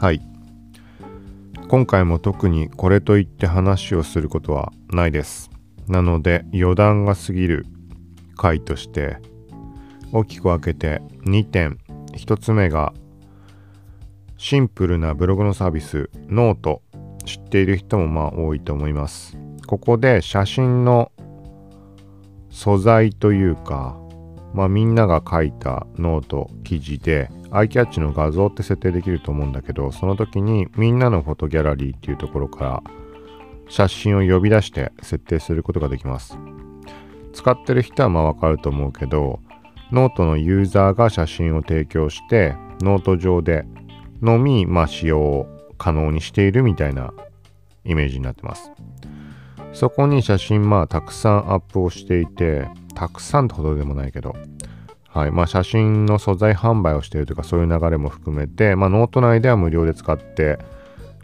はい。今回も特にこれといって話をすることはないです。なので余談が過ぎる回として大きく分けて2点。1つ目がシンプルなブログのサービス note。知っている人もまあ多いと思います。ここで写真の素材というかまあみんなが書いたノート記事でアイキャッチの画像って設定できると思うんだけどその時にみんなのフォトギャラリーっていうところから写真を呼び出して設定することができます。使ってる人はまあわかると思うけどノートのユーザーが写真を提供してノート上でのみ、まあ、使用可能にしているみたいなイメージになってます。そこに写真まあたくさんアップをしていてたくさんってほどでもないけどはい。まあ、写真の素材販売をしているとかそういう流れも含めて、まあ、ノート内では無料で使って、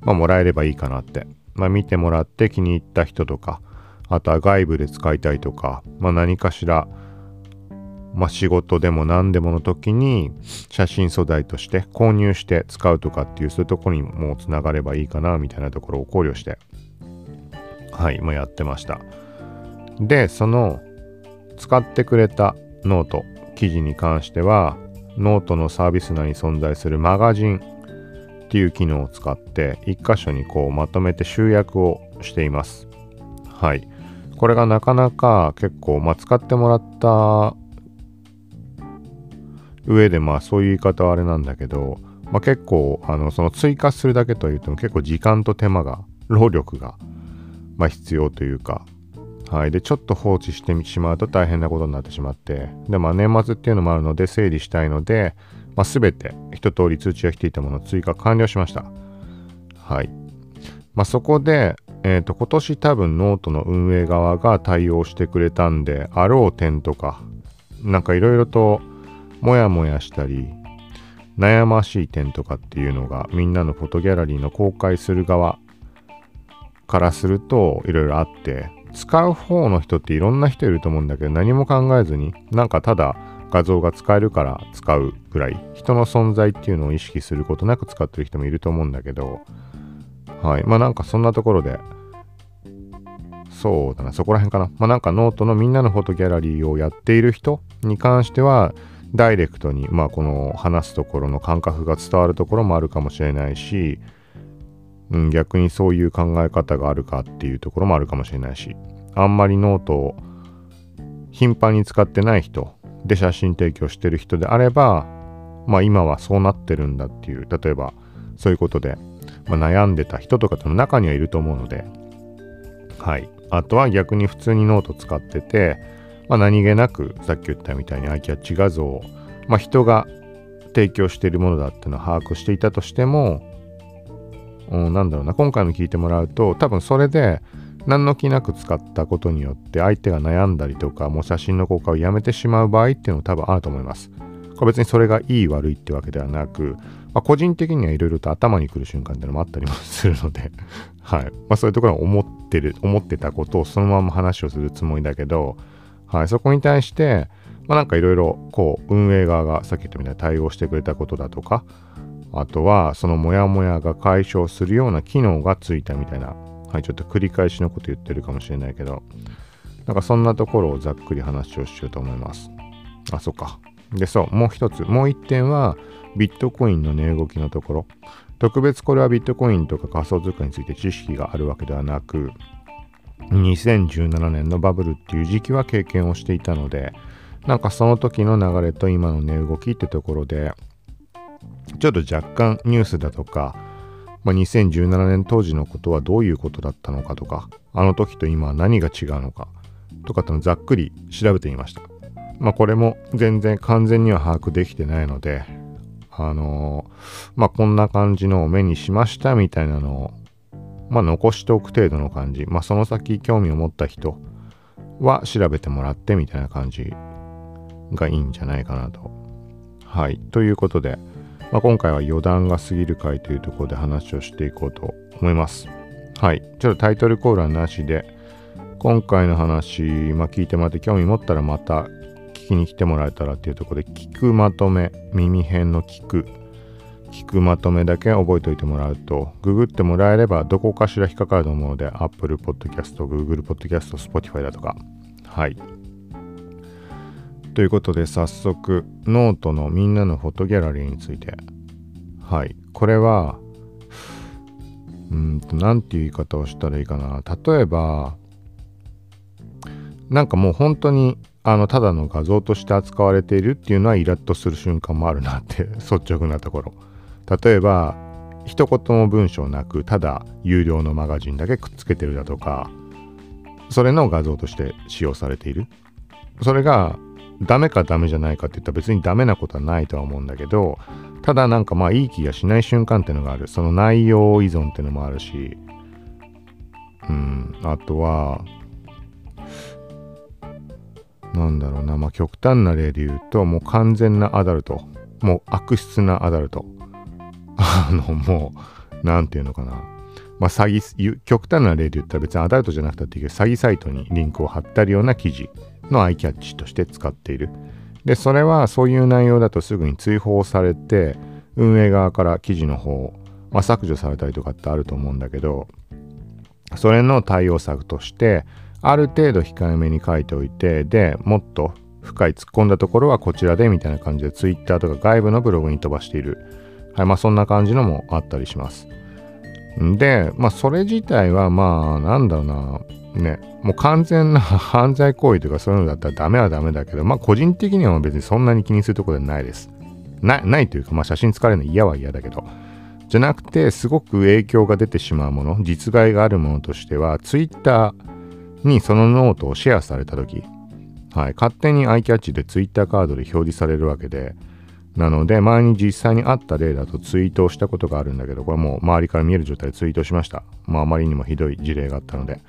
まあ、もらえればいいかなって、まあ、見てもらって気に入った人とかあとは外部で使いたいとか、まあ、何かしら、まあ、仕事でも何でもの時に写真素材として購入して使うとかっていうそういうところにもつながればいいかなみたいなところを考慮してはい、まあ、やってました。でその使ってくれたノート記事に関してはノートのサービス内に存在するマガジンっていう機能を使って一箇所にこうまとめて集約をしています。はい。これがなかなか結構、まあ、使ってもらった上でまあそういう言い方はあれなんだけど、まあ、結構あのその追加するだけと言っても結構時間と手間が労力が、まあ、必要というかはい。で、ちょっと放置してしまうと大変なことになってしまって、で、まあ年末っていうのもあるので整理したいので、まあ、全て一通り通知が来ていたものを追加完了しました。はい。まあ、そこで、えっ、ー、と、今年多分ノートの運営側が対応してくれたんで、あろう点とか、なんかいろいろとモヤモヤしたり、悩ましい点とかっていうのがみんなのフォトギャラリーの公開する側からするといろいろあって使う方の人っていろんな人いると思うんだけど何も考えずになんかただ画像が使えるから使うぐらい人の存在っていうのを意識することなく使ってる人もいると思うんだけど。はい。まあなんかそんなところでそうだなそこら辺かな。まあなんかノートのみんなのフォトギャラリーをやっている人に関してはダイレクトにまあこの話すところの感覚が伝わるところもあるかもしれないしうん、逆にそういう考え方があるかっていうところもあるかもしれないし、あんまりノートを頻繁に使ってない人で写真提供してる人であれば、まあ今はそうなってるんだっていう、例えばそういうことで、まあ、悩んでた人とかの中にはいると思うので、はい。あとは逆に普通にノート使ってて、まあ、何気なくさっき言ったみたいにアイキャッチ画像を、まあ、人が提供しているものだっていうのを把握していたとしても、なんだろうな、今回の聞いてもらうと、多分それで、何の気なく使ったことによって相手が悩んだりとか、もう写真の効果をやめてしまう場合っていうのも多分あると思います。これ別にそれがいい悪いってわけではなく、まあ、個人的にはいろいろと頭にくる瞬間っていうのもあったりもするので はい。まあそういうところは思ってる、思ってたことをそのまま話をするつもりだけど、はい、そこに対して、まあなんかいろいろこう運営側がさっき言ったみたいに対応してくれたことだとか、あとはそのモヤモヤが解消するような機能がついたみたいな、はい、ちょっと繰り返しのこと言ってるかもしれないけど、なんかそんなところをざっくり話をしようと思います。あ、そっか。で、そう、もう一つ、もう一点は、ビットコインの値動きのところ。特別これはビットコインとか仮想通貨について知識があるわけではなく、2017年のバブルっていう時期は経験をしていたので、なんかその時の流れと今の値動きってところで、ちょっと若干ニュースだとか、まあ、2017年当時のことはどういうことだったのかとか、あの時と今は何が違うのかとかってのざっくり調べてみました。まあこれも全然完全には把握できてないので、あのー、まあこんな感じのを目にしましたみたいなのを、まあ残しておく程度の感じ。まあその先興味を持った人は調べてもらってみたいな感じがいいんじゃないかなと。はい。ということで、まあ、今回は余談が過ぎる回というところで話をしていこうと思います。はい。ちょっとタイトルコールはなしで、今回の話、まあ、聞いてもらって興味持ったらまた聞きに来てもらえたらっていうところで、聞くまとめ、耳辺の聞く聞くまとめだけ覚えておいてもらうと、ググってもらえればどこかしら引っかかると思うので、Apple Podcast、Google Podcast、Spotify だとか。はい。ということで早速、ノートのみんなのフォトギャラリーについて。はい。これは、うんと、なんて言い方をしたらいいかな。例えば、なんかもう本当にあのただの画像として扱われているっていうのはイラッとする瞬間もあるなって 率直なところ例えば一言も文章なくただ有料のマガジンだけくっつけてるだとかそれの画像として使用されているそれがダメかダメじゃないかって言ったら別にダメなことはないとは思うんだけどただなんかまあいい気がしない瞬間っていうのがあるその内容依存っていうのもあるしうんあとはなんだろうな、まあ、極端な例で言うと、もう完全なアダルト。もう悪質なアダルト。あの、もう、なんていうのかな。まあ、詐欺、極端な例で言ったら別にアダルトじゃなくたっていいけど、詐欺サイトにリンクを貼ってあるような記事のアイキャッチとして使っている。で、それはそういう内容だとすぐに追放されて、運営側から記事の方、まあ、削除されたりとかってあると思うんだけど、それの対応策として、ある程度控えめに書いておいて、で、もっと深い突っ込んだところはこちらでみたいな感じで Twitter とか外部のブログに飛ばしている。はい、まあそんな感じのもあったりします。で、まあそれ自体はまあなんだろうな、ね、もう完全な 犯罪行為とかそういうのだったらダメはダメだけど、まあ個人的には別にそんなに気にするところではないです。なないというか、まあ写真使われるの嫌は嫌だけど。じゃなくて、すごく影響が出てしまうもの、実害があるものとしては、Twitter、にそのノートをシェアされた時、はい、勝手にアイキャッチで Twitter カードで表示されるわけで、なので、前に実際にあった例だとツイートをしたことがあるんだけど、これもう周りから見える状態でツイートしました。まあ、あまりにもひどい事例があったので。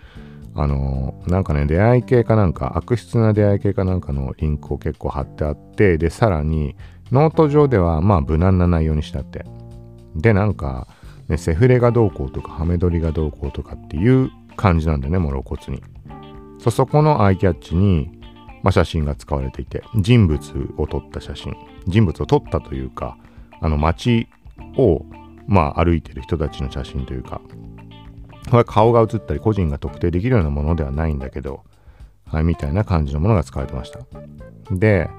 あの、なんかね、出会い系かなんか、悪質な出会い系かなんかのリンクを結構貼ってあって、で、さらに、ノート上では、まあ、無難な内容にしてあって。で、なんか、ね、セフレがどうこうとか、ハメ撮りがどうこうとかっていう感じなんだよね、もう露骨に。そそこのアイキャッチに、まあ、写真が使われていて人物を撮った写真人物を撮ったというかあの街を、まあ、歩いてる人たちの写真というか顔が写ったり個人が特定できるようなものではないんだけど、はい、みたいな感じのものが使われてました。で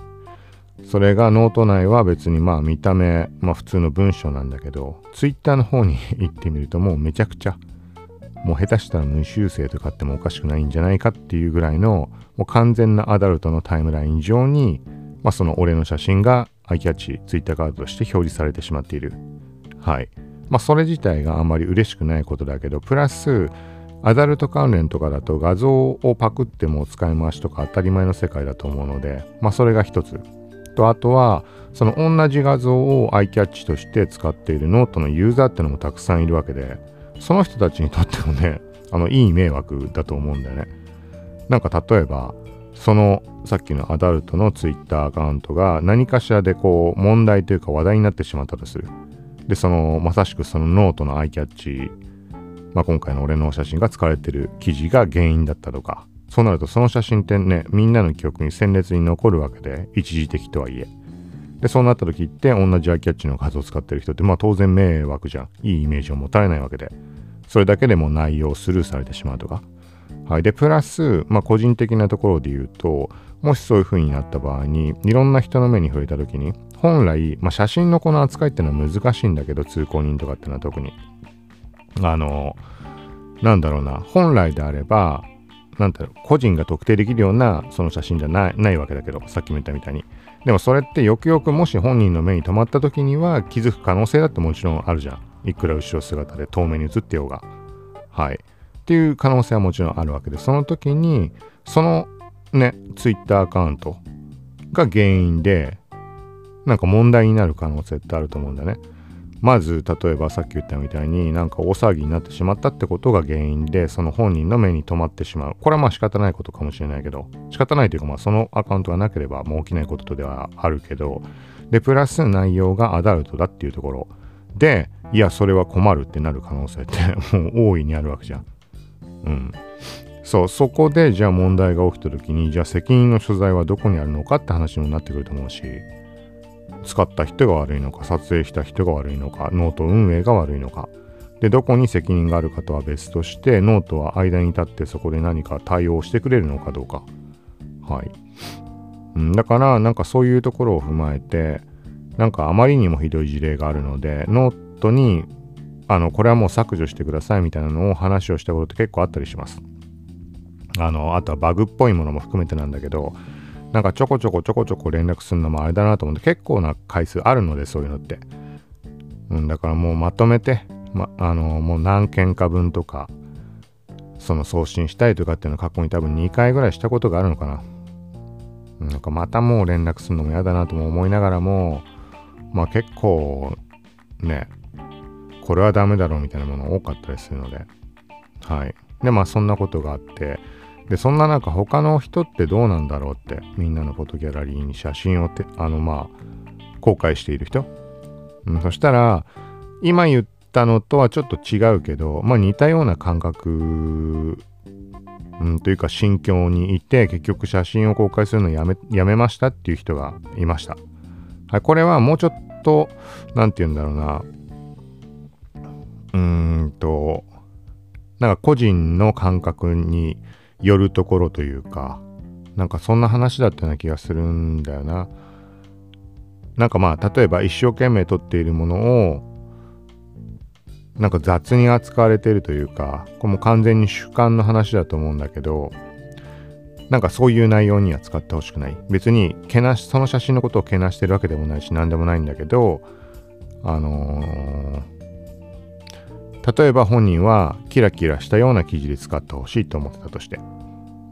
それがノート内は別にまあ見た目、まあ普通の文章なんだけど、ツイッターの方に行ってみるともうめちゃくちゃもう下手したら無修正とかってもおかしくないんじゃないかっていうぐらいのもう完全なアダルトのタイムライン上に、まあ、その俺の写真がアイキャッチツイッターカードとして表示されてしまっている。はい。まあそれ自体があまり嬉しくないことだけどプラスアダルト関連とかだと画像をパクっても使い回しとか当たり前の世界だと思うのでまあそれが一つとあとはその同じ画像をアイキャッチとして使っているノートのユーザーってのもたくさんいるわけでその人たちにとってもね、あの、いい迷惑だと思うんだよね。なんか例えば、そのさっきのアダルトのツイッターアカウントが何かしらでこう問題というか話題になってしまったとする。で、そのまさしくそのノートのアイキャッチ、まあ、今回の俺の写真が使われてる記事が原因だったとか、そうなるとその写真ってね、みんなの記憶に鮮烈に残るわけで、一時的とはいえ。で、そうなった時って同じアイキャッチの画像を使ってる人ってまあ当然迷惑じゃん。いいイメージを持たれないわけで。それだけでも内容をスルーされてしまうとか。はい。で、プラス、まあ、個人的なところで言うと、もしそういう風になった場合に、いろんな人の目に触れた時に、本来、まあ、写真のこの扱いっていうのは難しいんだけど、通行人とかっていうのは特に。あの、なんだろうな、本来であれば、なんだろう、個人が特定できるようなその写真じゃないないわけだけど、さっきも言ったみたいに。でもそれってよくよくもし本人の目に留まった時には気づく可能性だってもちろんあるじゃん。いくら後ろ姿で遠目に映ってようが。はい。っていう可能性はもちろんあるわけで、その時に、そのね、ツイッターアカウントが原因で、なんか問題になる可能性ってあると思うんだね。まず、例えばさっき言ったみたいになんか大騒ぎになってしまったってことが原因で、その本人の目に留まってしまう。これはまあ仕方ないことかもしれないけど、仕方ないというかまあそのアカウントがなければもう起きないことではあるけど、で、プラス内容がアダルトだっていうところ。で、いや、それは困るってなる可能性ってもう大いにあるわけじゃん。うん。そう、そこでじゃあ問題が起きた時に、じゃあ責任の所在はどこにあるのかって話にもなってくると思うし、使った人が悪いのか撮影した人が悪いのかノート運営が悪いのか。でどこに責任があるかとは別としてノートは間に立ってそこで何か対応してくれるのかどうか。はい、うん、だからなんかそういうところを踏まえてなんかあまりにもひどい事例があるのでノートにあのこれはもう削除してくださいみたいなのを話をしたことって結構あったりします。あのあとはバグっぽいものも含めてなんだけどなんかちょこちょこちょこちょこ連絡するのもあれだなと思って結構な回数あるのでそういうのって。うん、だからもうまとめて、ま、あのもう何件か分とかその送信したいとかっていうのを過去に多分2回ぐらいしたことがあるのかな。なんかまたもう連絡するのも嫌だなとも思いながらもまあ結構ねこれはダメだろうみたいなもの多かったりするのではいでまあそんなことがあってでそんな中他の人ってどうなんだろうってみんなのフォトギャラリーに写真をてあのまあ公開している人、うん、そしたら今言ったのとはちょっと違うけどまあ似たような感覚、うん、というか心境にいて結局写真を公開するのやめやめましたっていう人がいました、はい、これはもうちょっと何て言うんだろうな。うーんとなんか個人の感覚によるところというか、なんかそんな話だったような気がするんだよな。なんかまあ、例えば一生懸命撮っているものを、なんか雑に扱われているというか、これも完全に主観の話だと思うんだけど、なんかそういう内容には使ってほしくない。別に、けなし、その写真のことをけなしてるわけでもないし、何でもないんだけど、あのー、例えば本人はキラキラしたような記事で使ってほしいと思ってたとして、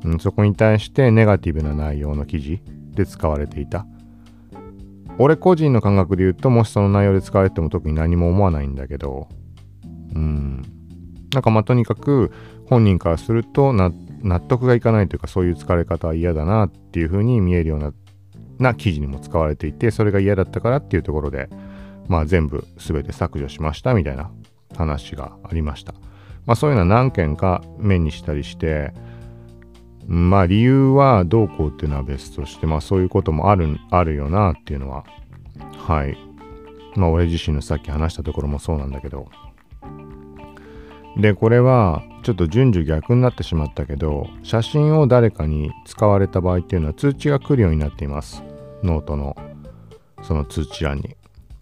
うん、そこに対してネガティブな内容の記事で使われていた。俺個人の感覚で言うと、もしその内容で使われても特に何も思わないんだけど、うん。なんかまあとにかく本人からすると納得がいかないというかそういう使われ方は嫌だなっていう風に見えるようなな記事にも使われていてそれが嫌だったからっていうところでまあ全部全て削除しましたみたいな話がありました。まあそういうのは何件か目にしたりしてまあ理由はどうこうっていうのは別として、まあそういうこともある、あるよなっていうのは、はい。まあ俺自身のさっき話したところもそうなんだけど。で、これはちょっと順序逆になってしまったけど、写真を誰かに使われた場合っていうのは通知が来るようになっています。ノートのその通知欄に。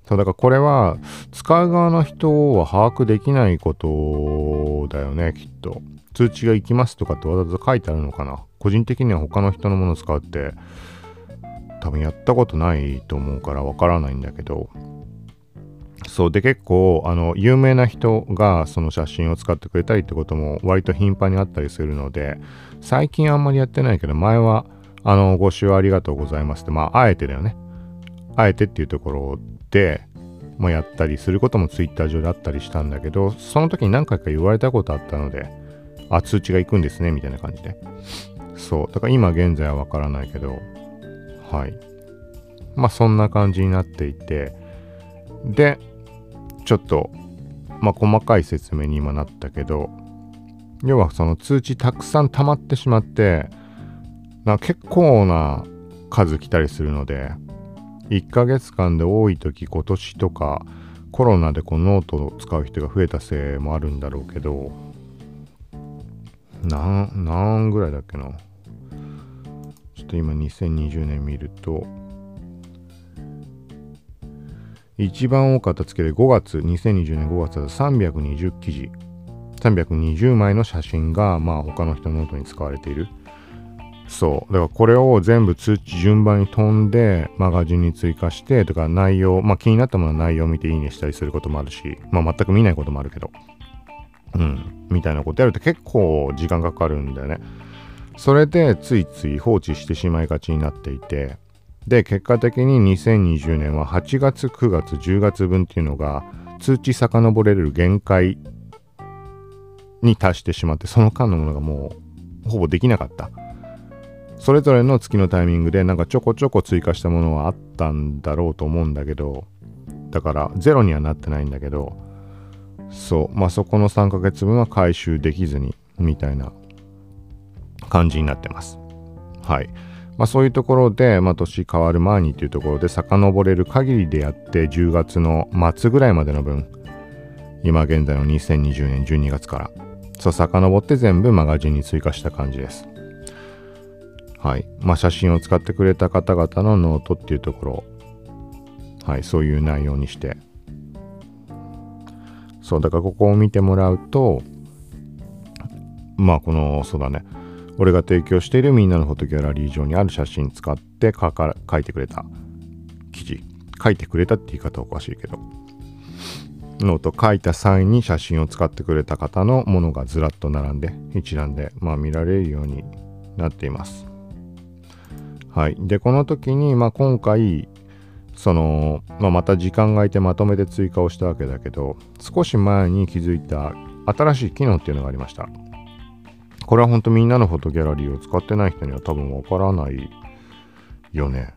そうだからこれは使う側の人は把握できないことだよね、きっと。通知が行きますとかってわざわざ書いてあるのかな。個人的には他の人のものを使うって多分やったことないと思うからわからないんだけど。そうで結構あの有名な人がその写真を使ってくれたりってことも割と頻繁にあったりするので最近あんまりやってないけど前はあのご使用ありがとうございますってまああえてだよね。あえてっていうところでまあ、やったりすることも Twitter 上であったりしたんだけどその時に何回か言われたことあったのであ、通知が行くんですね、みたいな感じで。そう。だから今現在はわからないけど、はい。まあそんな感じになっていて、で、ちょっと、まあ細かい説明に今なったけど、要はその通知たくさん溜まってしまって、な結構な数来たりするので、1ヶ月間で多い時今年とかコロナでこのノートを使う人が増えたせいもあるんだろうけど、何、何ぐらいだっけな。ちょっと今2020年見ると、一番多かった月で5月、2020年5月だと320記事、320枚の写真が、まあ他の人のノートに使われている。そう。だからこれを全部通知順番に飛んで、マガジンに追加してとか内容、まあ気になったものは内容を見ていいねしたりすることもあるし、まあ全く見ないこともあるけど。うん、みたいなことやると結構時間かかるんだよね。それでついつい放置してしまいがちになっていて、で、結果的に2020年は8月、9月、10月分っていうのが通知遡れる限界に達してしまって、その間のものがもうほぼできなかった。それぞれの月のタイミングでなんかちょこちょこ追加したものはあったんだろうと思うんだけど、だからゼロにはなってないんだけど、そう、まあそこの3ヶ月分は回収できずに、みたいな感じになってます。はい。まあ、そういうところで、まあ、年変わる前にっていうところで遡れる限りでやって10月の末ぐらいまでの分今現在の2020年12月からそう遡って全部マガジンに追加した感じですはい。まあ写真を使ってくれた方々のノートっていうところ。はい。そういう内容にして。そう。だからここを見てもらうとまあこのそうだね。俺が提供しているみんなのフォトギャラリー上にある写真使って書か書いてくれた。記事。書いてくれたって言い方おかしいけど。ノート書いた際に写真を使ってくれた方のものがずらっと並んで一覧で、まあ、見られるようになっています。はい。で、この時に、まあ、今回、その、まあ、また時間が空いてまとめて追加をしたわけだけど、少し前に気づいた新しい機能っていうのがありました。これは本当みんなのフォトギャラリーを使ってない人には多分わからないよね。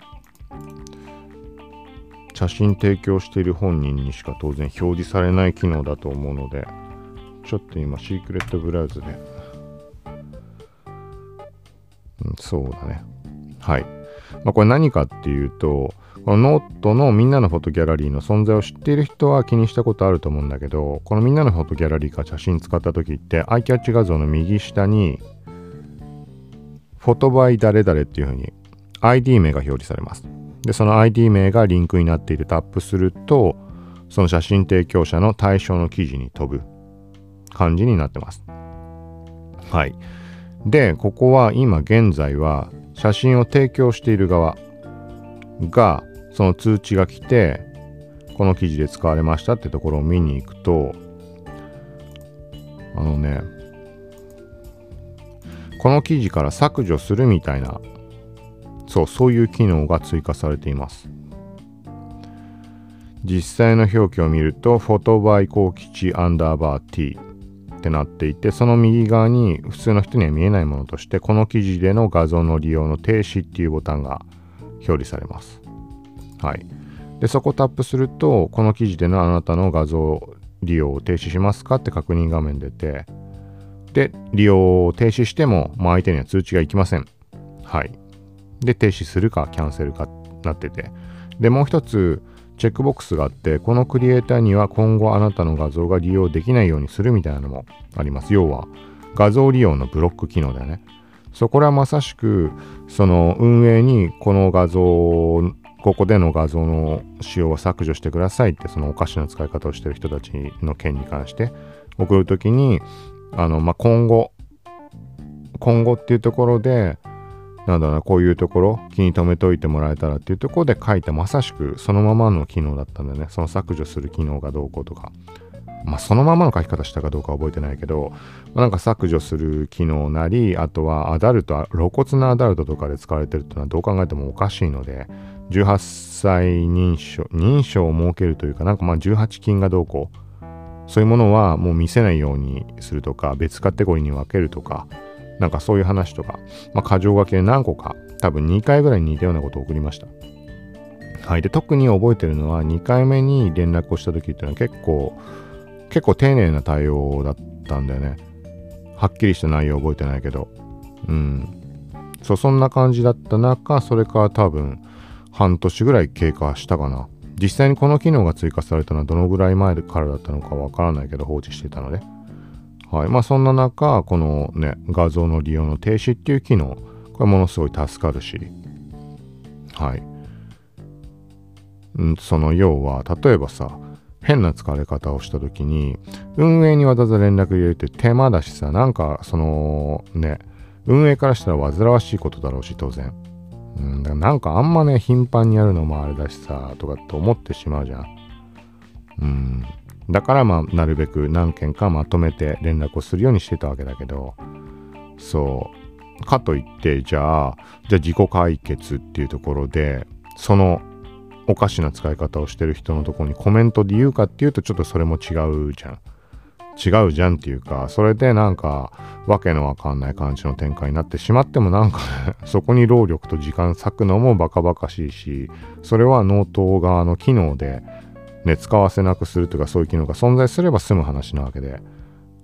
写真提供している本人にしか当然表示されない機能だと思うので、ちょっと今シークレットブラウズで、そうだね。はい。まあ、これ何かっていうと、このノートのみんなのフォトギャラリーの存在を知っている人は気にしたことあると思うんだけど、このみんなのフォトギャラリーか写真使った時って、アイキャッチ画像の右下に、 photo by 誰々っていう風に ID 名が表示されます。で、その ID 名がリンクになっているタップすると、その写真提供者の対象の記事に飛ぶ感じになってます。はい。で、ここは今現在は写真を提供している側がその通知が来てこの記事で使われましたってところを見に行くとあのねこの記事から削除するみたいなそうそういう機能が追加されています。実際の表記を見るとフォトバイ幸吉アンダーバー T ってなっていてその右側に普通の人には見えないものとしてこの記事での画像の利用の停止っていうボタンが表示されますはい。で、そこをタップすると、この記事でのあなたの画像利用を停止しますか？って確認画面出て、で、利用を停止しても、まあ、相手には通知がいきません。はい。で、停止するかキャンセルかなってて。で、もう一つ、チェックボックスがあって、このクリエイターには今後あなたの画像が利用できないようにするみたいなのもあります。要は、画像利用のブロック機能だよね。そこらまさしく、その運営にこの画像ここでの画像の使用は削除してくださいってそのおかしな使い方をしてる人たちの件に関して送るときにあの、まあ、今後今後っていうところでなんだろうなこういうところ気に留めておいてもらえたらっていうところで書いてまさしくそのままの機能だったんだよね。その削除する機能がどうこうとか。まあそのままの書き方したかどうか覚えてないけど、まあ、なんか削除する機能なりあとはアダルト露骨なアダルトとかで使われてるっていうのはどう考えてもおかしいので18歳認証、認証を設けるというか、なんかまあ18金がどうこう、そういうものはもう見せないようにするとか、別カテゴリーに分けるとか、なんかそういう話とか、まあ、箇条書きで何個か、多分2回ぐらい似たようなことを送りました。はい。で、特に覚えてるのは、2回目に連絡をした時っていうのは結構、結構丁寧な対応だったんだよね。はっきりした内容覚えてないけど。うん。そう、そんな感じだった中、それから多分、半年ぐらい経過したかな。実際にこの機能が追加されたのはどのぐらい前からだったのかわからないけど放置してたので。はい。まあそんな中、このね、画像の利用の停止っていう機能、これものすごい助かるし。はい。ん、その要は、例えばさ、変な使われ方をした時に、運営にわざわざ連絡入れるって手間だしさ、なんかそのね、運営からしたら煩わしいことだろうし、当然。うん、だからなんかあんまね、頻繁にやるのもあれだしさ、とかって思ってしまうじゃん。うん。だからまあ、なるべく何件かまとめて連絡をするようにしてたわけだけど、そう。かといって、じゃあ、じゃあ自己解決っていうところで、そのおかしな使い方をしてる人のとこにコメントで言うかっていうとちょっとそれも違うじゃん。違うじゃんっていうか、それでなんか、わけのわかんない感じの展開になってしまってもなんか、そこに労力と時間割くのもバカバカしいし、それはノート側の機能で、ね、使わせなくするとかそういう機能が存在すれば済む話なわけで、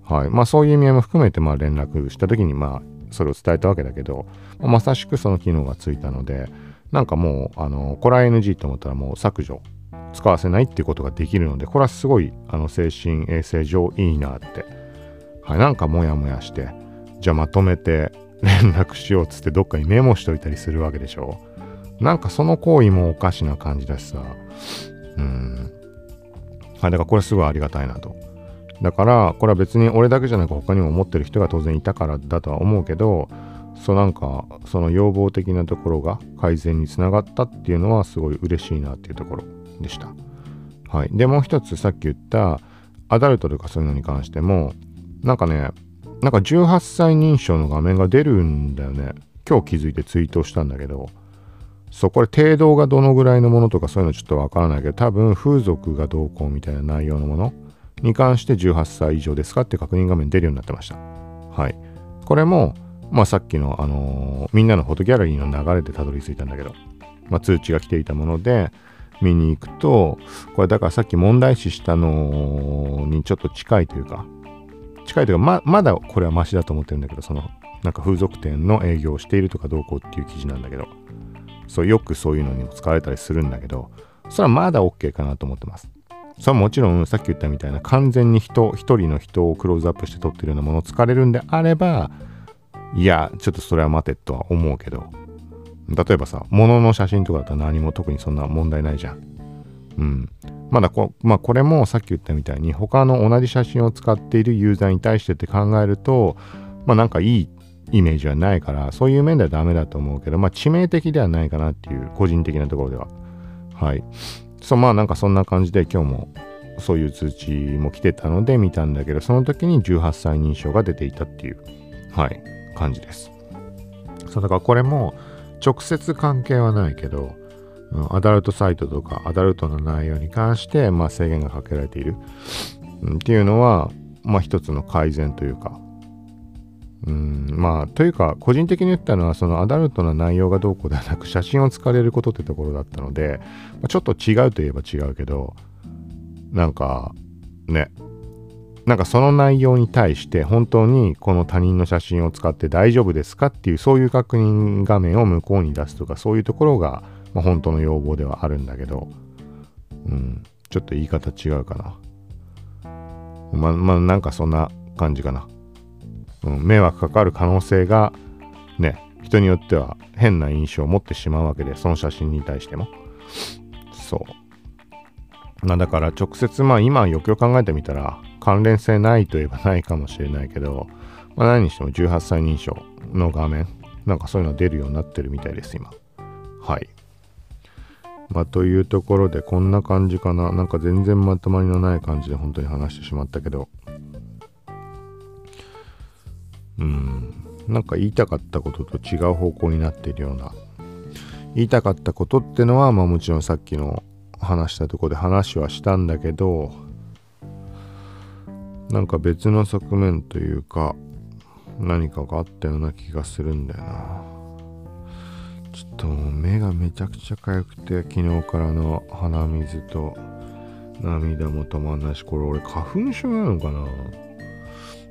はい。まあそういう意味合いも含めて、まあ連絡した時に、まあそれを伝えたわけだけど、まさしくその機能がついたので、なんかもう、あの、これは NG と思ったらもう削除、使わせないっていうことができるので、これはすごい、あの、精神衛生上いいなって、はい、なんかモヤモヤして、じゃあまとめて連絡しようっつってどっかにメモしといたりするわけでしょ。なんかその行為もおかしな感じだしさ、うん。はい、だからこれすごいありがたいなと。だから、これは別に俺だけじゃなく他にも思ってる人が当然いたからだとは思うけど、そうなんか、その要望的なところが改善につながったっていうのはすごい嬉しいなっていうところでした。はい。で、もう一つさっき言ったアダルトとかそういうのに関しても、なんかね、なんか18歳認証の画面が出るんだよね。今日気づいてツイートしたんだけど、そう、これ程度がどのぐらいのものとかそういうのちょっとわからないけど、多分風俗がどうこうみたいな内容のものに関して18歳以上ですかって確認画面出るようになってました。はい。これも、まあさっきの、あのー、みんなのフォトギャラリーの流れでたどり着いたんだけど、まあ通知が来ていたもので、見に行くと、これだからさっき問題視したのにちょっと近いというか、近いというか、ま、まだこれはマシだと思ってるんだけど、その、なんか風俗店の営業をしているとかどうこうっていう記事なんだけど、そう、よくそういうのにも使われたりするんだけど、それはまだ OK かなと思ってます。それはもちろんさっき言ったみたいな完全に人、一人の人をクローズアップして撮ってるようなものを使われるんであれば、いや、ちょっとそれは待てとは思うけど、例えばさ、物の写真とかだったら何も特にそんな問題ないじゃん。うん。まだこ、まあこれもさっき言ったみたいに他の同じ写真を使っているユーザーに対してって考えると、まあなんかいいイメージはないから、そういう面ではダメだと思うけど、まあ致命的ではないかなっていう個人的なところでは。はい。そう、まあなんかそんな感じで今日もそういう通知も来てたので見たんだけど、その時に18歳認証が出ていたっていう、はい、感じです。そう、だからこれも直接関係はないけど、アダルトサイトとかアダルトの内容に関して、まあ、制限がかけられている、うん、っていうのは、まあ、一つの改善というか、うん、まあ、というか、個人的に言ったのは、そのアダルトな内容がどうこうではなく、写真を使われることってところだったので、まあ、ちょっと違うといえば違うけど、なんか、ね、なんかその内容に対して本当にこの他人の写真を使って大丈夫ですかっていうそういう確認画面を向こうに出すとかそういうところがまあ、本当の要望ではあるんだけど、うん、ちょっと言い方違うかな。ま、まあ、なんかそんな感じかな。うん、迷惑かかる可能性が、ね、人によっては変な印象を持ってしまうわけで、その写真に対しても。そう。まあ、だから直接、まあ今よくよく考えてみたら、関連性ないといえばないかもしれないけど、まあ、何にしても18歳認証の画面、なんかそういうの出るようになってるみたいです、今。はい。まあ、というところでこんな感じかな。なんか全然まとまりのない感じで本当に話してしまったけど。うん。なんか言いたかったことと違う方向になっているような。言いたかったことってのは、まあもちろんさっきの話したとこで話はしたんだけど、なんか別の側面というか、何かがあったような気がするんだよな。ちょっと目がめちゃくちゃ痒くて昨日からの鼻水と涙も止まんないしこれ俺花粉症なのかな？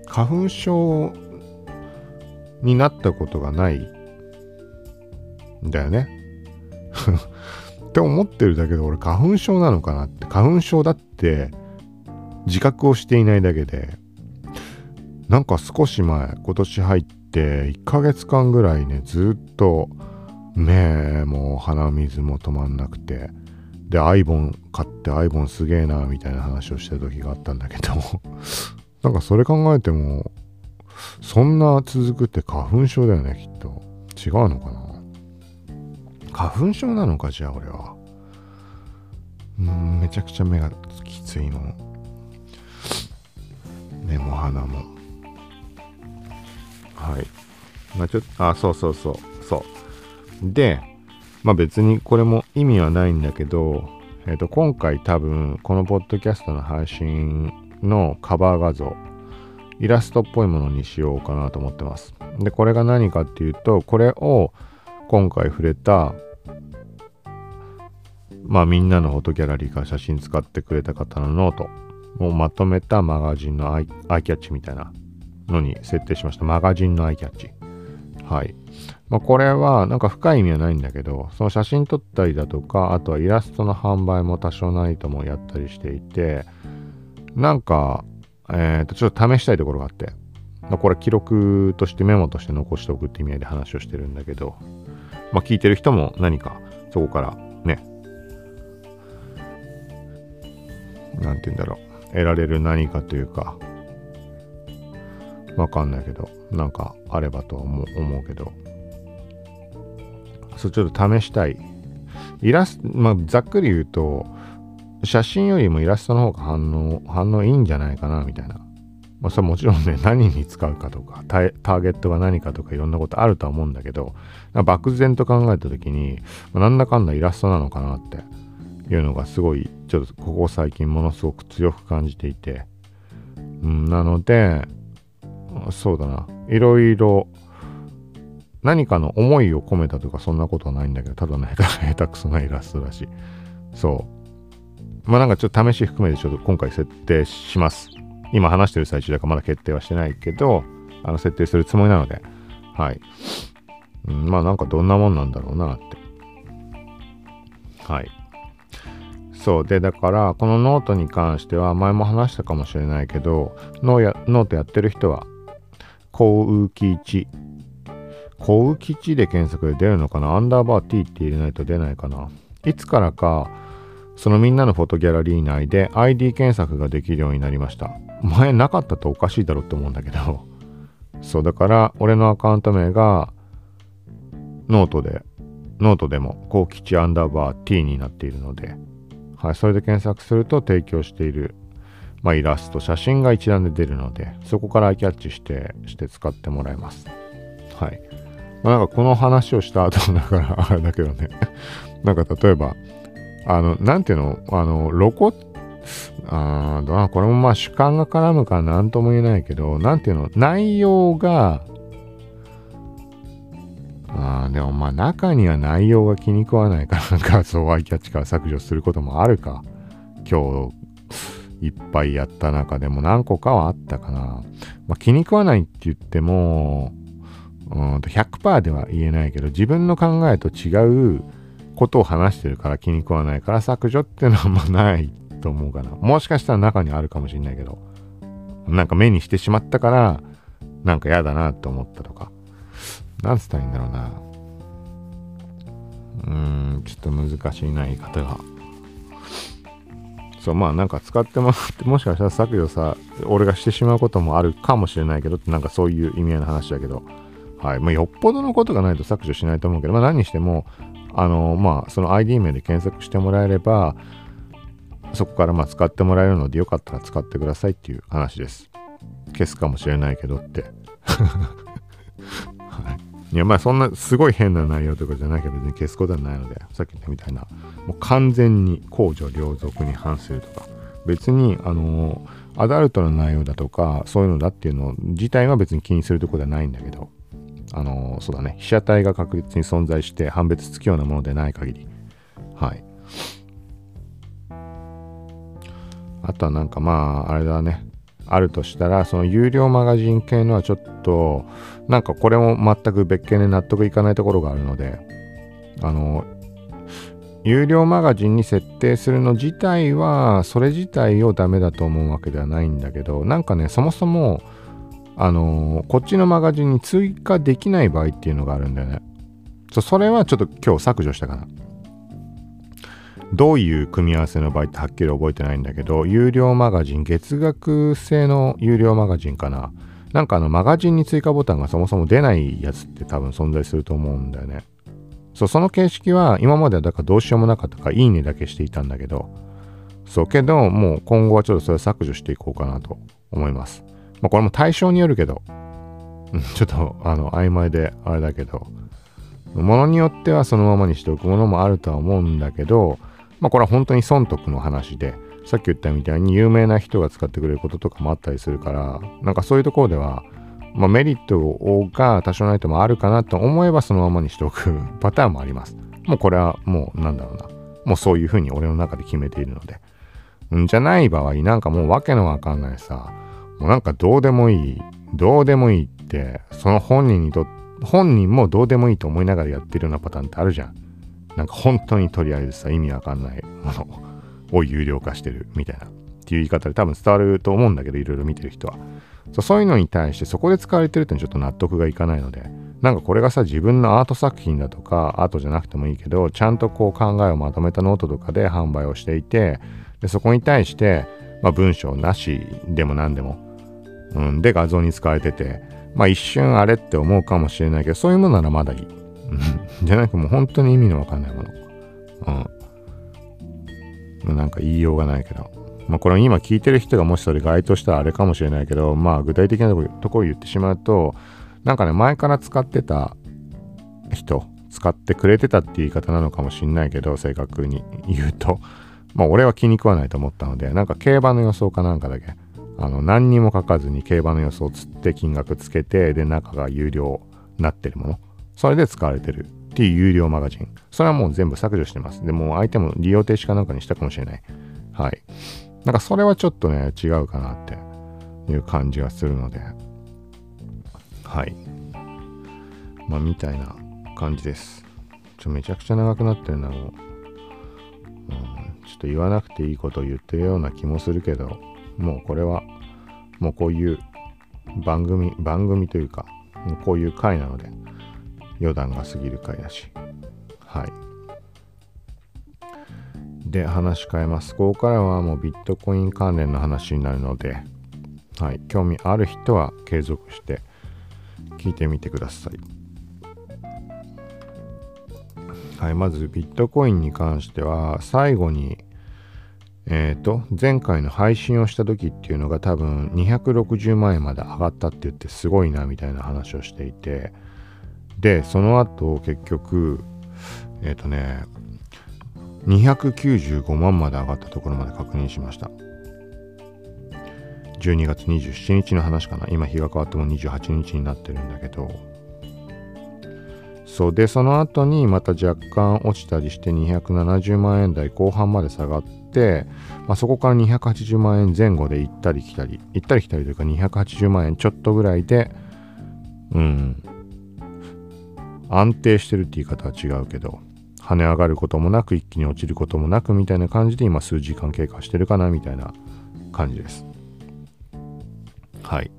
花粉症になったことがないんだよね。って思ってるだけで俺花粉症なのかなって。花粉症だって自覚をしていないだけで。なんか少し前今年入って1ヶ月間ぐらいねずっとねえ、もう鼻水も止まんなくて。で、アイボン買ってアイボンすげえな、みたいな話をした時があったんだけど。なんかそれ考えても、そんな続くって花粉症だよね、きっと。違うのかな？花粉症なのか、じゃあ俺は。うんめちゃくちゃ目がきついの。目も鼻も。はい。まあちょっと、あ、そうそうそう。そう。で、まあ別にこれも意味はないんだけど、えっ、ー、と、今回多分このポッドキャストの配信のカバー画像、イラストっぽいものにしようかなと思ってます。で、これが何かっていうと、これを今回触れた、まあみんなのフォトギャラリーから写真使ってくれた方のノートをまとめたマガジンのアイアイキャッチみたいなのに設定しました。マガジンのアイキャッチ。はい。まあ、これはなんか深い意味はないんだけど、その写真撮ったりだとか、あとはイラストの販売も多少なりともやったりしていて、なんか、えっ、ー、と、ちょっと試したいところがあって、まあ、これ記録としてメモとして残しておくって意味合いで話をしてるんだけど、まあ、聞いてる人も何かそこからね、なんて言うんだろう、得られる何かというか、わかんないけど、なんかあればとは思うけど、そう、ちょっと試したい。イラスト、まあ、ざっくり言うと、写真よりもイラストの方が反応、反応いいんじゃないかな、みたいな。まあ、それもちろんね、何に使うかとかタ、ーゲットが何かとかいろんなことあるとは思うんだけど、漠然と考えた時に、まあ、なんだかんだイラストなのかなっていうのがすごい、ちょっとここ最近ものすごく強く感じていて、うん、なので、そうだな、いろいろ何かの思いを込めたとかそんなことはないんだけど、ただの下手 くそなイラストだし、そう。まあなんかちょっと試し含めてちょっと今回設定します。今話してる最中だからまだ決定はしてないけど、あの設定するつもりなので、はい。うん、まあなんかどんなもんなんだろうなって。はい。そう。で、だから、このノートに関しては、前も話したかもしれないけど、ノーやノートやってる人は、幸吉。幸吉で検索で出るのかな？アンダーバー t って入れないと出ないかな？いつからか、そのみんなのフォトギャラリー内で ID 検索ができるようになりました。前なかったとおかしいだろって思うんだけど、そう、だから俺のアカウント名がノートで、ノートでも、幸吉アンダーバー t になっているので、はい、それで検索すると提供している、まあ、イラスト、写真が一覧で出るので、そこからキャッチして、して使ってもらいます。はい。まあ、なんかこの話をした後だからあれだけどねなんか例えば、あの、なんていうの、あの、露骨、ああ、これもまあ主観が絡むから何とも言えないけど、なんていうの、内容が、あでもまあ中には内容が気に食わないから画像アイキャッチから削除することもあるか。今日いっぱいやった中でも何個かはあったかな。まあ、気に食わないって言っても、うんと100%では言えないけど自分の考えと違うことを話してるから気に食わないから削除っていうのはまないと思うかな。もしかしたら中にあるかもしれないけど、なんか目にしてしまったからなんか嫌だなと思ったとか。なんつったらいいんだろうな。うーん、ちょっと難しいな、言い方が。そう、まあなんか使ってもらって、もしかしたら削除さ、俺がしてしまうこともあるかもしれないけど、なんかそういう意味合いの話だけど、はい。まあよっぽどのことがないと削除しないと思うけど、まあ何にしても、あの、まあその ID 名で検索してもらえれば、そこからま使ってもらえるのでよかったら使ってくださいっていう話です。消すかもしれないけどって。いやまあそんなすごい変な内容とかじゃなきゃ別に消すことはないのでさっき言ったみたいなもう完全に公序良俗に反するとか別にあのアダルトの内容だとかそういうのだっていうの自体は別に気にするとこではないんだけどあのそうだね。被写体が確実に存在して判別つくようなものでない限り。はい。あとはなんかまああれだね。あるとしたらその有料マガジン系のはちょっとなんかこれも全く別件で納得いかないところがあるのであの有料マガジンに設定するの自体はそれ自体をダメだと思うわけではないんだけどなんかねそもそもあのこっちのマガジンに追加できない場合っていうのがあるんだよねそれはちょっと今日削除したかなどういう組み合わせの場合ってはっきり覚えてないんだけど、有料マガジン、月額制の有料マガジンかな。なんかあのマガジンに追加ボタンがそもそも出ないやつって多分存在すると思うんだよね。そう、その形式は今まではだからどうしようもなかったかいいねだけしていたんだけど、そうけど、もう今後はちょっとそれ削除していこうかなと思います。まあこれも対象によるけど、ちょっとあの曖昧であれだけど、ものによってはそのままにしておくものもあるとは思うんだけど、まあこれは本当に損得の話で、さっき言ったみたいに有名な人が使ってくれることとかもあったりするから、なんかそういうところでは、まあ、メリットが多少ないともあるかなと思えばそのままにしておく パターンもあります。もうこれはもうなんだろうな。もうそういうふうに俺の中で決めているので。んじゃない場合、なんかもうわけのわかんないさ、もうなんかどうでもいい、どうでもいいって、その本人にと本人もどうでもいいと思いながらやってるようなパターンってあるじゃん。なんか本当にとりあえずさ、意味わかんないものを有料化してるみたいな。っていう言い方で多分伝わると思うんだけど、いろいろ見てる人は。そうそういうのに対してそこで使われてるってちょっと納得がいかないので、なんかこれがさ、自分のアート作品だとか、アートじゃなくてもいいけど、ちゃんとこう考えをまとめたノートとかで販売をしていて、でそこに対して、まあ、文章なしでも何でも、うん、で画像に使われてて、まあ一瞬あれって思うかもしれないけど、そういうものならまだいい。じゃなくてもう本当に意味のわかんないもの。うん。なんか言いようがないけど。まあこれ今聞いてる人がもしそれ該当したらあれかもしれないけど、まあ具体的なところ言ってしまうと、なんかね、前から使ってた人、使ってくれてたって言い方なのかもしんないけど、正確に言うと、まあ俺は気に食わないと思ったので、なんか競馬の予想かなんかだけ、あの、何にも書かずに競馬の予想をつって金額つけて、で、中が有料になってるもの。それで使われてるっていう有料マガジン。それはもう全部削除してます。でも相手も利用停止かなんかにしたかもしれない。はい。なんかそれはちょっとね、違うかなっていう感じがするので、はい。まあ、みたいな感じです。ちょ、めちゃくちゃ長くなってるな、もう。ちょっと言わなくていいことを言ってるような気もするけど、もうこれは、もうこういう番組、番組というか、こういう回なので、余談が過ぎる回だし。はい。で、話変えます。ここからはもうビットコイン関連の話になるので、はい。興味ある人は継続して聞いてみてください。はい。まずビットコインに関しては、最後にえっ、ー、と、前回の配信をした時っていうのが多分260万円まで上がったって言ってすごいなみたいな話をしていて、で、その後結局、えっ、ー、とね、295万まで上がったところまで確認しました。12月27日の話かな。今日が変わっても28日になってるんだけど、そうで、その後にまた若干落ちたりして270万円台後半まで下がって、まあ、そこから280万円前後で行ったり来たり、行ったり来たりというか280万円ちょっとぐらいで、うん、安定してるって言い方は違うけど、跳ね上がることもなく一気に落ちることもなくみたいな感じで今数時間経過してるかなみたいな感じです。はい。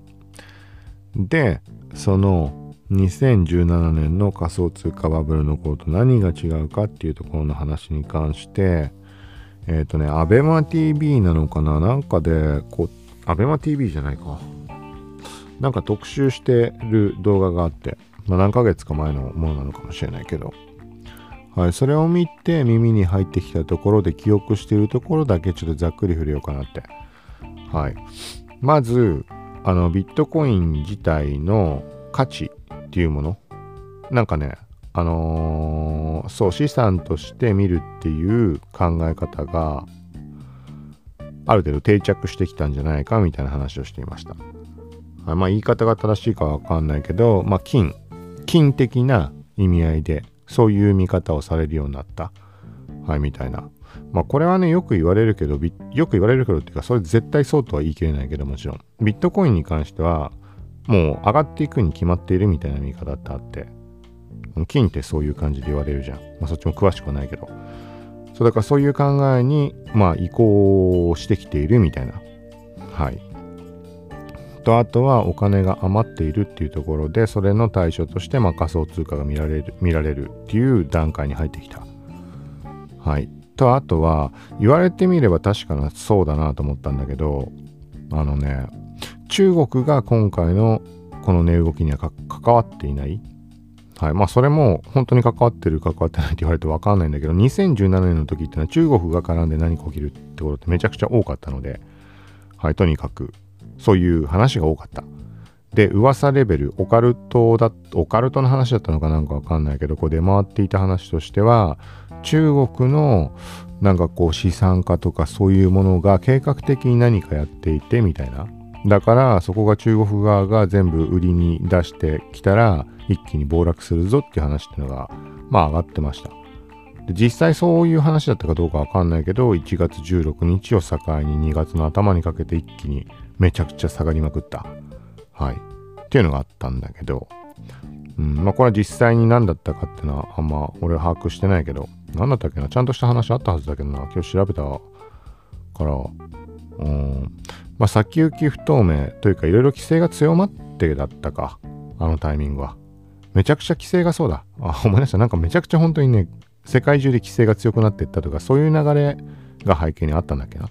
で、その2017年の仮想通貨バブルの頃と何が違うかっていうところの話に関して、えっ、ー、とね、アベマ TV なのかな？なんかで、こう、アベマ TV じゃないか。なんか特集してる動画があって、まあ、何ヶ月か前のものなのかもしれないけど、はい、それを見て耳に入ってきたところで記憶しているところだけちょっとざっくり触れようかなって。はい。まず、あの、ビットコイン自体の価値っていうもの？なんかねあのー、そう資産として見るっていう考え方がある程度定着してきたんじゃないかみたいな話をしていました。はい、まあ言い方が正しいかわかんないけど、まあ金、金的な意味合いでそういう見方をされるようになった。はい、みたいな。まあこれはね、よく言われるけど、よく言われるけどっていうか、それ絶対そうとは言い切れないけどもちろん。ビットコインに関しては、もう上がっていくに決まっているみたいな見方ってあって、金ってそういう感じで言われるじゃん。まあそっちも詳しくはないけど。そうだからそういう考えに、まあ移行してきているみたいな。はい。と、あとはお金が余っているっていうところで、それの対象として、まあ仮想通貨が見られる、見られるっていう段階に入ってきた。はい。と、あとは、言われてみれば確かなそうだなと思ったんだけど、あのね、中国が今回のこの値動きには関わっていない。はい。まあ、それも本当に関わってる、関わってないって言われてわかんないんだけど、2017年の時ってのは中国が絡んで何か起きるってことってめちゃくちゃ多かったので、はい。とにかく、そういう話が多かった。で、噂レベル、オカルトだ、オカルトの話だったのかなんかわかんないけど、こう出回っていた話としては、中国のなんかこう資産家とかそういうものが計画的に何かやっていてみたいな。だからそこが中国側が全部売りに出してきたら一気に暴落するぞっていう話っていうのがまあ上がってました。で実際そういう話だったかどうかわかんないけど1月16日を境に2月の頭にかけて一気にめちゃくちゃ下がりまくった。はい。っていうのがあったんだけどうんまあ、これは実際に何だったかっていうのはあんま俺は把握してないけど何だったっけな？ちゃんとした話あったはずだけどな今日調べたからうんまあ先行き不透明というかいろいろ規制が強まってだったか。あのタイミングは。めちゃくちゃ規制がそうだ。あ思い出したなんかめちゃくちゃ本当にね世界中で規制が強くなっていったとかそういう流れが背景にあったんだっけな。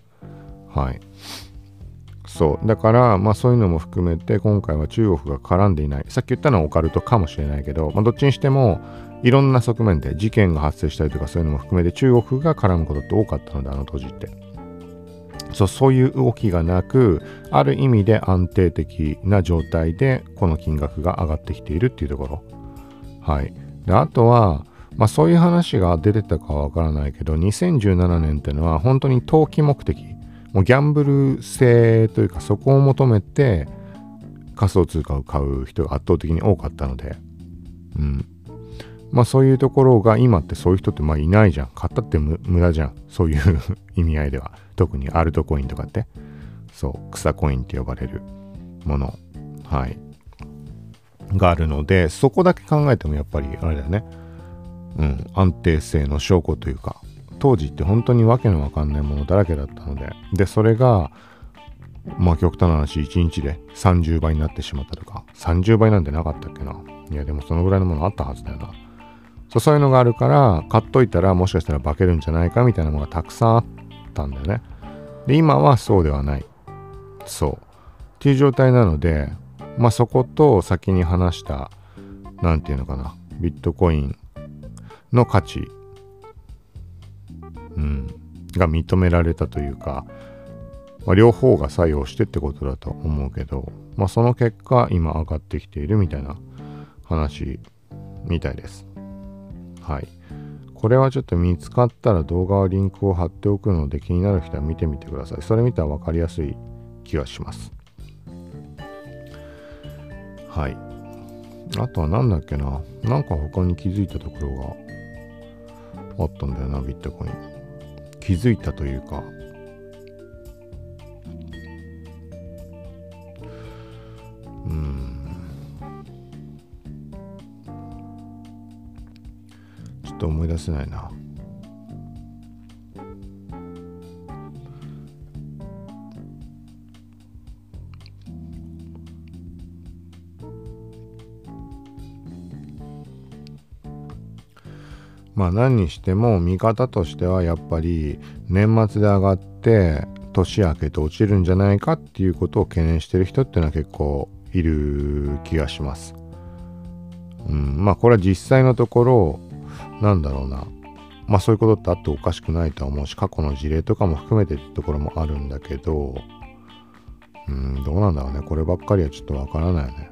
はい。そう。だからまあそういうのも含めて今回は中国が絡んでいない。さっき言ったのはオカルトかもしれないけど、まあ、どっちにしてもいろんな側面で事件が発生したりとかそういうのも含めて中国が絡むことって多かったのであの当時って。そうそういう動きがなくある意味で安定的な状態でこの金額が上がってきているっていうところはいであとはまあそういう話が出てたかはわからないけど2017年っていうのは本当に投機目的もうギャンブル性というかそこを求めて仮想通貨を買う人が圧倒的に多かったので、うん。まあそういうところが今ってそういう人ってまあいないじゃん。買ったって無駄じゃん。そういう 意味合いでは。特にアルトコインとかって。そう、草コインって呼ばれるもの。はい。があるので、そこだけ考えてもやっぱりあれだよね。うん、安定性の証拠というか、当時って本当にわけのわかんないものだらけだったので、で、それが、まあ極端な話、1日で30倍になってしまったとか、30倍なんてなかったっけな。いや、でもそのぐらいのものあったはずだよな。そうそういうのがあるから、買っといたらもしかしたら化けるんじゃないかみたいなものがたくさんあったんだよね。で、今はそうではない。そう。っていう状態なので、まあそこと先に話した、なんていうのかな、ビットコインの価値うん、が認められたというか、まあ、両方が作用してってことだと思うけど、まあ、その結果今上がってきているみたいな話みたいです。はい。これはちょっと見つかったら動画はリンクを貼っておくので気になる人は見てみてください。それ見たら分かりやすい気がします。はい。あとは何だっけな。なんか他に気づいたところがあったんだよな、ビットコイン。気づいたというかっと思い出せないなまあ何にしても見方としてはやっぱり年末で上がって年明けて落ちるんじゃないかっていうことを懸念してる人っていうのは結構いる気がします。うん、まあこれは実際のところなんだろうな。まあそういうことってあっておかしくないとは思うし過去の事例とかも含めてってところもあるんだけどうんどうなんだろうね。こればっかりはちょっとわからないよね。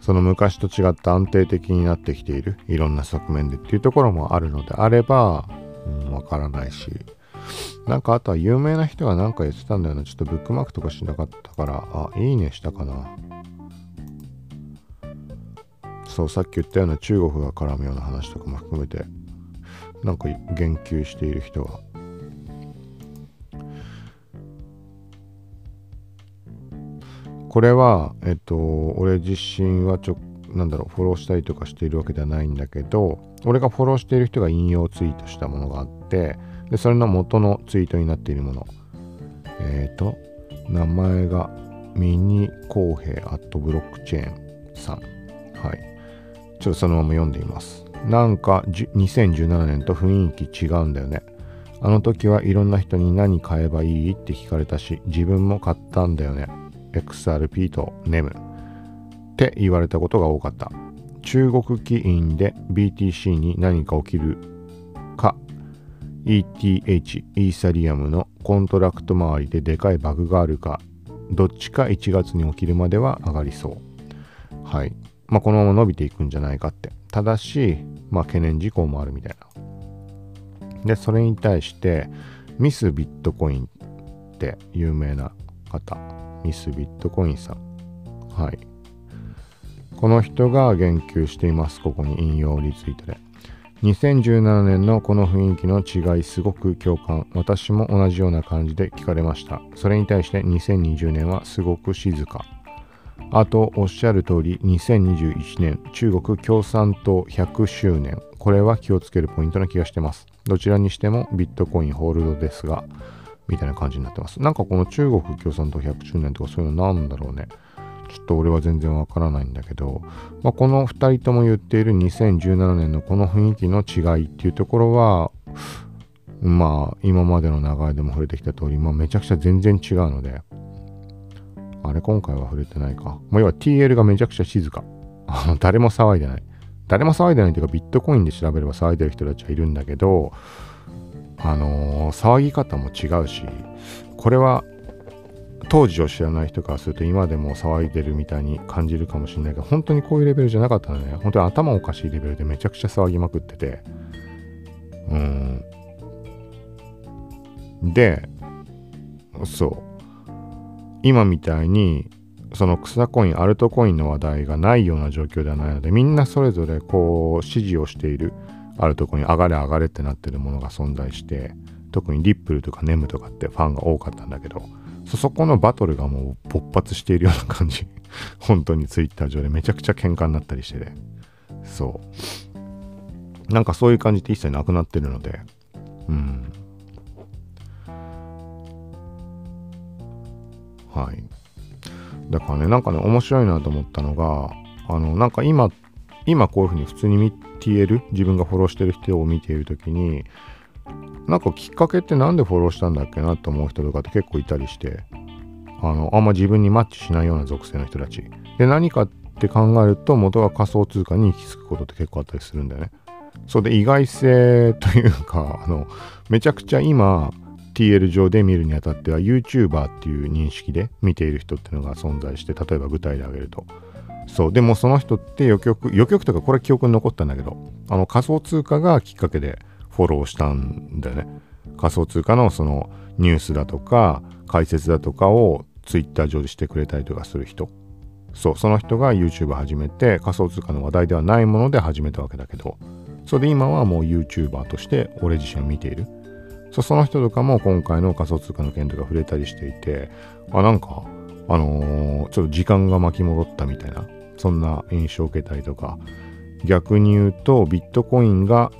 その昔と違って安定的になってきているいろんな側面でっていうところもあるのであればわ、うん、からないし。なんかあとは有名な人が何か言ってたんだよなちょっとブックマークとかしなかったからあいいねしたかな。そうさっき言ったような中国が絡むような話とかも含めてなんか言及している人がこれは、えっと、俺自身はちょ、なんだろう、フォローしたりとかしているわけではないんだけど、俺がフォローしている人が引用ツイートしたものがあって、で、それの元のツイートになっているもの。えっ、ー、と、名前がミニ公平アットブロックチェーンさん。はい。ちょっとそのまま読んでいます。なんか2017年と雰囲気違うんだよね。あの時はいろんな人に何買えばいいって聞かれたし、自分も買ったんだよね。XRP と NEM って言われたことが多かった。中国起因で BTC に何か起きるか ETH、イーサリアムのコントラクト周りででかいバグがあるか、どっちか1月に起きるまでは上がりそう。はい。まあ、このまま伸びていくんじゃないかって。ただし、まあ、懸念事項もあるみたいな。で、それに対して、ミスビットコインって有名な方ミスビットコインさん。はい。この人が言及しています。ここに引用リツイートで。2017年のこの雰囲気の違いすごく共感。私も同じような感じで聞かれました。それに対して2020年はすごく静か。あとおっしゃる通り2021年中国共産党100周年。これは気をつけるポイントな気がしてます。どちらにしてもビットコインホールドですがみたいな感じになってます。なんかこの中国共産党100周年とかそういうのなんだろうね。ちょっと俺は全然わからないんだけど、まあ、この2人とも言っている2017年のこの雰囲気の違いっていうところはまあ今までの流れでも触れてきた通り、まあ、めちゃくちゃ全然違うのであれ今回は触れてないか。まあ、要は TL がめちゃくちゃ静か。誰も騒いでない。誰も騒いでないというかビットコインで調べれば騒いでる人たちはいるんだけど、あのー、騒ぎ方も違うし、これは当時を知らない人からすると今でも騒いでるみたいに感じるかもしれないけど本当にこういうレベルじゃなかったのね本当に頭おかしいレベルでめちゃくちゃ騒ぎまくっててうんでそう今みたいにその草コインアルトコインの話題がないような状況ではないのでみんなそれぞれこう支持をしているアルトコイン上がれ上がれってなってるものが存在して特にリップルとかネムとかってファンが多かったんだけどそこのバトルがもう勃発しているような感じ。本当にツイッター上で。めちゃくちゃ喧嘩になったりしてて。そう。なんかそういう感じって一切なくなってるので。うん。はいだからねなんかね面白いなと思ったのがあのなんか今今こういうふうに普通に見ている自分がフォローしてる人を見ている時になんかきっかけって何でフォローしたんだっけなと思う人とかって結構いたりして、あの、あんま自分にマッチしないような属性の人たち。で、何かって考えると元が仮想通貨に行き着くことって結構あったりするんだよね。そうで、意外性というか、あの、めちゃくちゃ今、TL 上で見るにあたっては YouTuber っていう認識で見ている人っていうのが存在して例えば具体で挙げるとそうでもその人って予局予局とかこれ記憶に残ったんだけどあの仮想通貨がきっかけでフォローしたんだよね。仮想通貨のそのニュースだとか解説だとかを Twitter 上でしてくれたりとかする人。そう、その人が YouTube 始めて仮想通貨の話題ではないもので始めたわけだけど、それで今はもう YouTuber として俺自身を見ている。その人とかも今回の仮想通貨の件とか触れたりしていて、あ、なんか、あのー、ちょっと時間が巻き戻ったみたいな、そんな印象を受けたりとか、逆に言うとビットコインが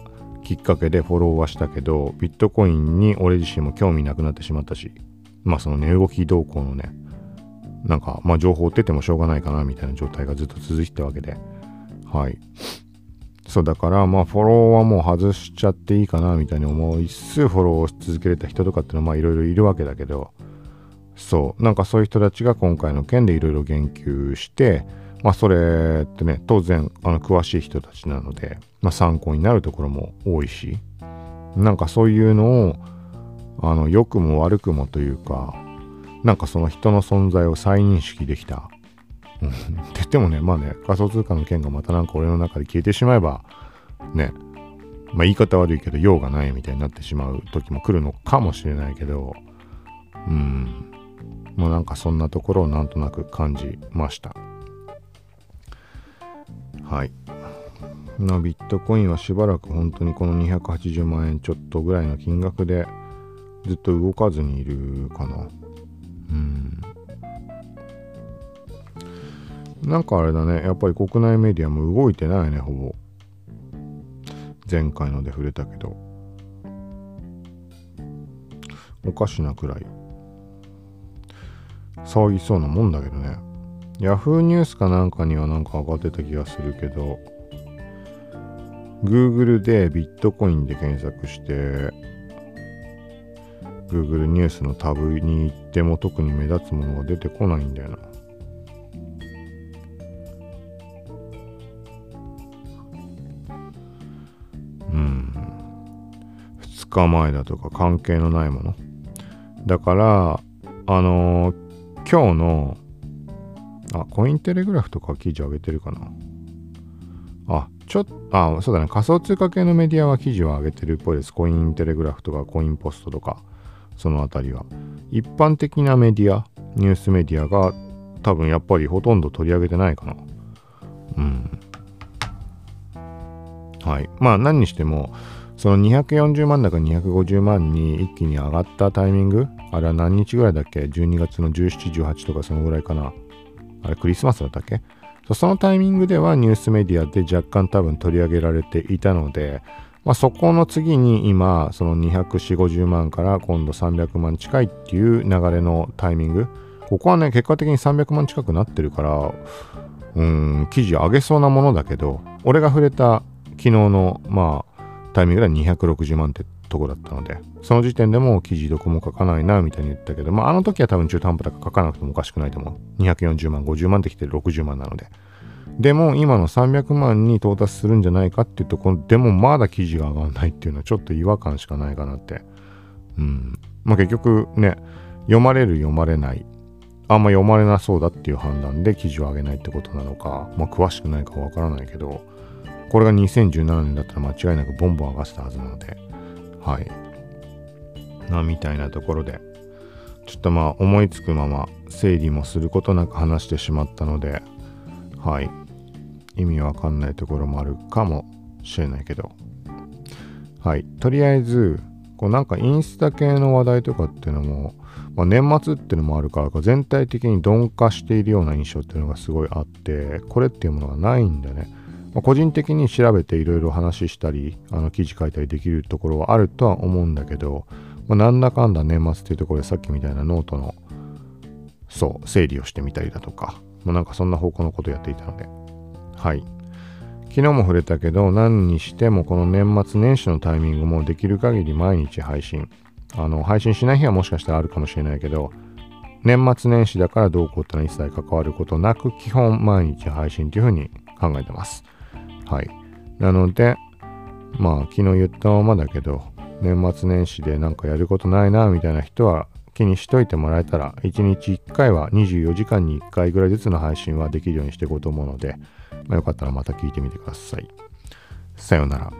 きっかけでフォローはしたけど、ビットコインに俺自身も興味なくなってしまったし、まあその値動き動向のね、なんか、まあ情報を追っててもしょうがないかなみたいな状態がずっと続いてたわけで、はい。そうだから、まあフォローはもう外しちゃっていいかなみたいに思いつつ、フォローをし続けれた人とかっていうのはまあいろいろいるわけだけど、そう、なんかそういう人たちが今回の件でいろいろ言及して、まあそれってね、当然あの詳しい人たちなので、まあ、参考になるところも多いし、なんかそういうのを、あの、良くも悪くもというか、なんかその人の存在を再認識できた。うん、って言ってもね、まあね、仮想通貨の件がまたなんか俺の中で消えてしまえば、ね、まあ言い方悪いけど用がないみたいになってしまう時も来るのかもしれないけど、うん、もうなんかそんなところをなんとなく感じました。はい。なビットコインはしばらく本当にこの280万円ちょっとぐらいの金額でずっと動かずにいるかな。うん。なんかあれだね、やっぱり国内メディアも動いてないね、ほぼ。前回ので触れたけど。おかしなくらい。騒ぎそうなもんだけどね。ヤフーニュースかなんかにはなんか上がってた気がするけど、Google でビットコインで検索して Google ニュースのタブに行っても特に目立つものが出てこないんだよな。日前だとか関係のないもの。だから、あのー、今日の、あ、コインテレグラフとか記事上げてるかな。あ、ちょっと、あ、そうだね。仮想通貨系のメディアは記事を上げてるっぽいです。コインテレグラフとかコインポストとか、そのあたりは。一般的なメディア、ニュースメディアが多分やっぱりほとんど取り上げてないかな。うん。はい。まあ何にしても、その240万だか250万に一気に上がったタイミング、あれは何日ぐらいだっけ ?12 月の17、18とかそのぐらいかな。あれクリスマスだったっけ？そのタイミングではニュースメディアで若干多分取り上げられていたので、まあ、そこの次に今その24050万から今度300万近いっていう流れのタイミングここはね結果的に300万近くなってるからうん記事上げそうなものだけど俺が触れた昨日のまあタイミングでは260万ってとこだったのでその時点でも記事どこも書かないなみたいに言ったけどまああの時は多分中途半端だか書かなくてもおかしくないと思う。240万50万ってきて60万なので。でも今の300万に到達するんじゃないかっていうところでもまだ記事が上がらないっていうのはちょっと違和感しかないかなって。うん。まあ結局ね読まれる読まれない。あんま読まれなそうだっていう判断で記事を上げないってことなのかまあ詳しくないかわからないけどこれが2017年だったら間違いなくボンボン上がってたはずなのではい。なみたいなところでちょっとまあ思いつくまま整理もすることなく話してしまったのではい。意味わかんないところもあるかもしれないけど。はい。とりあえずこうなんかインスタ系の話題とかっていうのも、まあ、年末っていうのもあるから全体的に鈍化しているような印象っていうのがすごいあってこれっていうものがないんだね、まあ、個人的に調べていろいろ話したりあの記事書いたりできるところはあるとは思うんだけど、まあ、なんだかんだ年末っていうところでさっきみたいなノートのそう整理をしてみたりだとか、まあ、なんかそんな方向のことをやっていたので。はい。昨日も触れたけど何にしてもこの年末年始のタイミングもできる限り毎日配信。あの配信しない日はもしかしたらあるかもしれないけど年末年始だからどうこうってのは一切関わることなく基本毎日配信というふうに考えてます。はいなのでまあ昨日言ったままだけど年末年始でなんかやることないなみたいな人は気にしといてもらえたら1日1回は24時間に1回ぐらいずつの配信はできるようにしていこうと思うのでまあ、よかったらまた聞いてみてください。さようなら。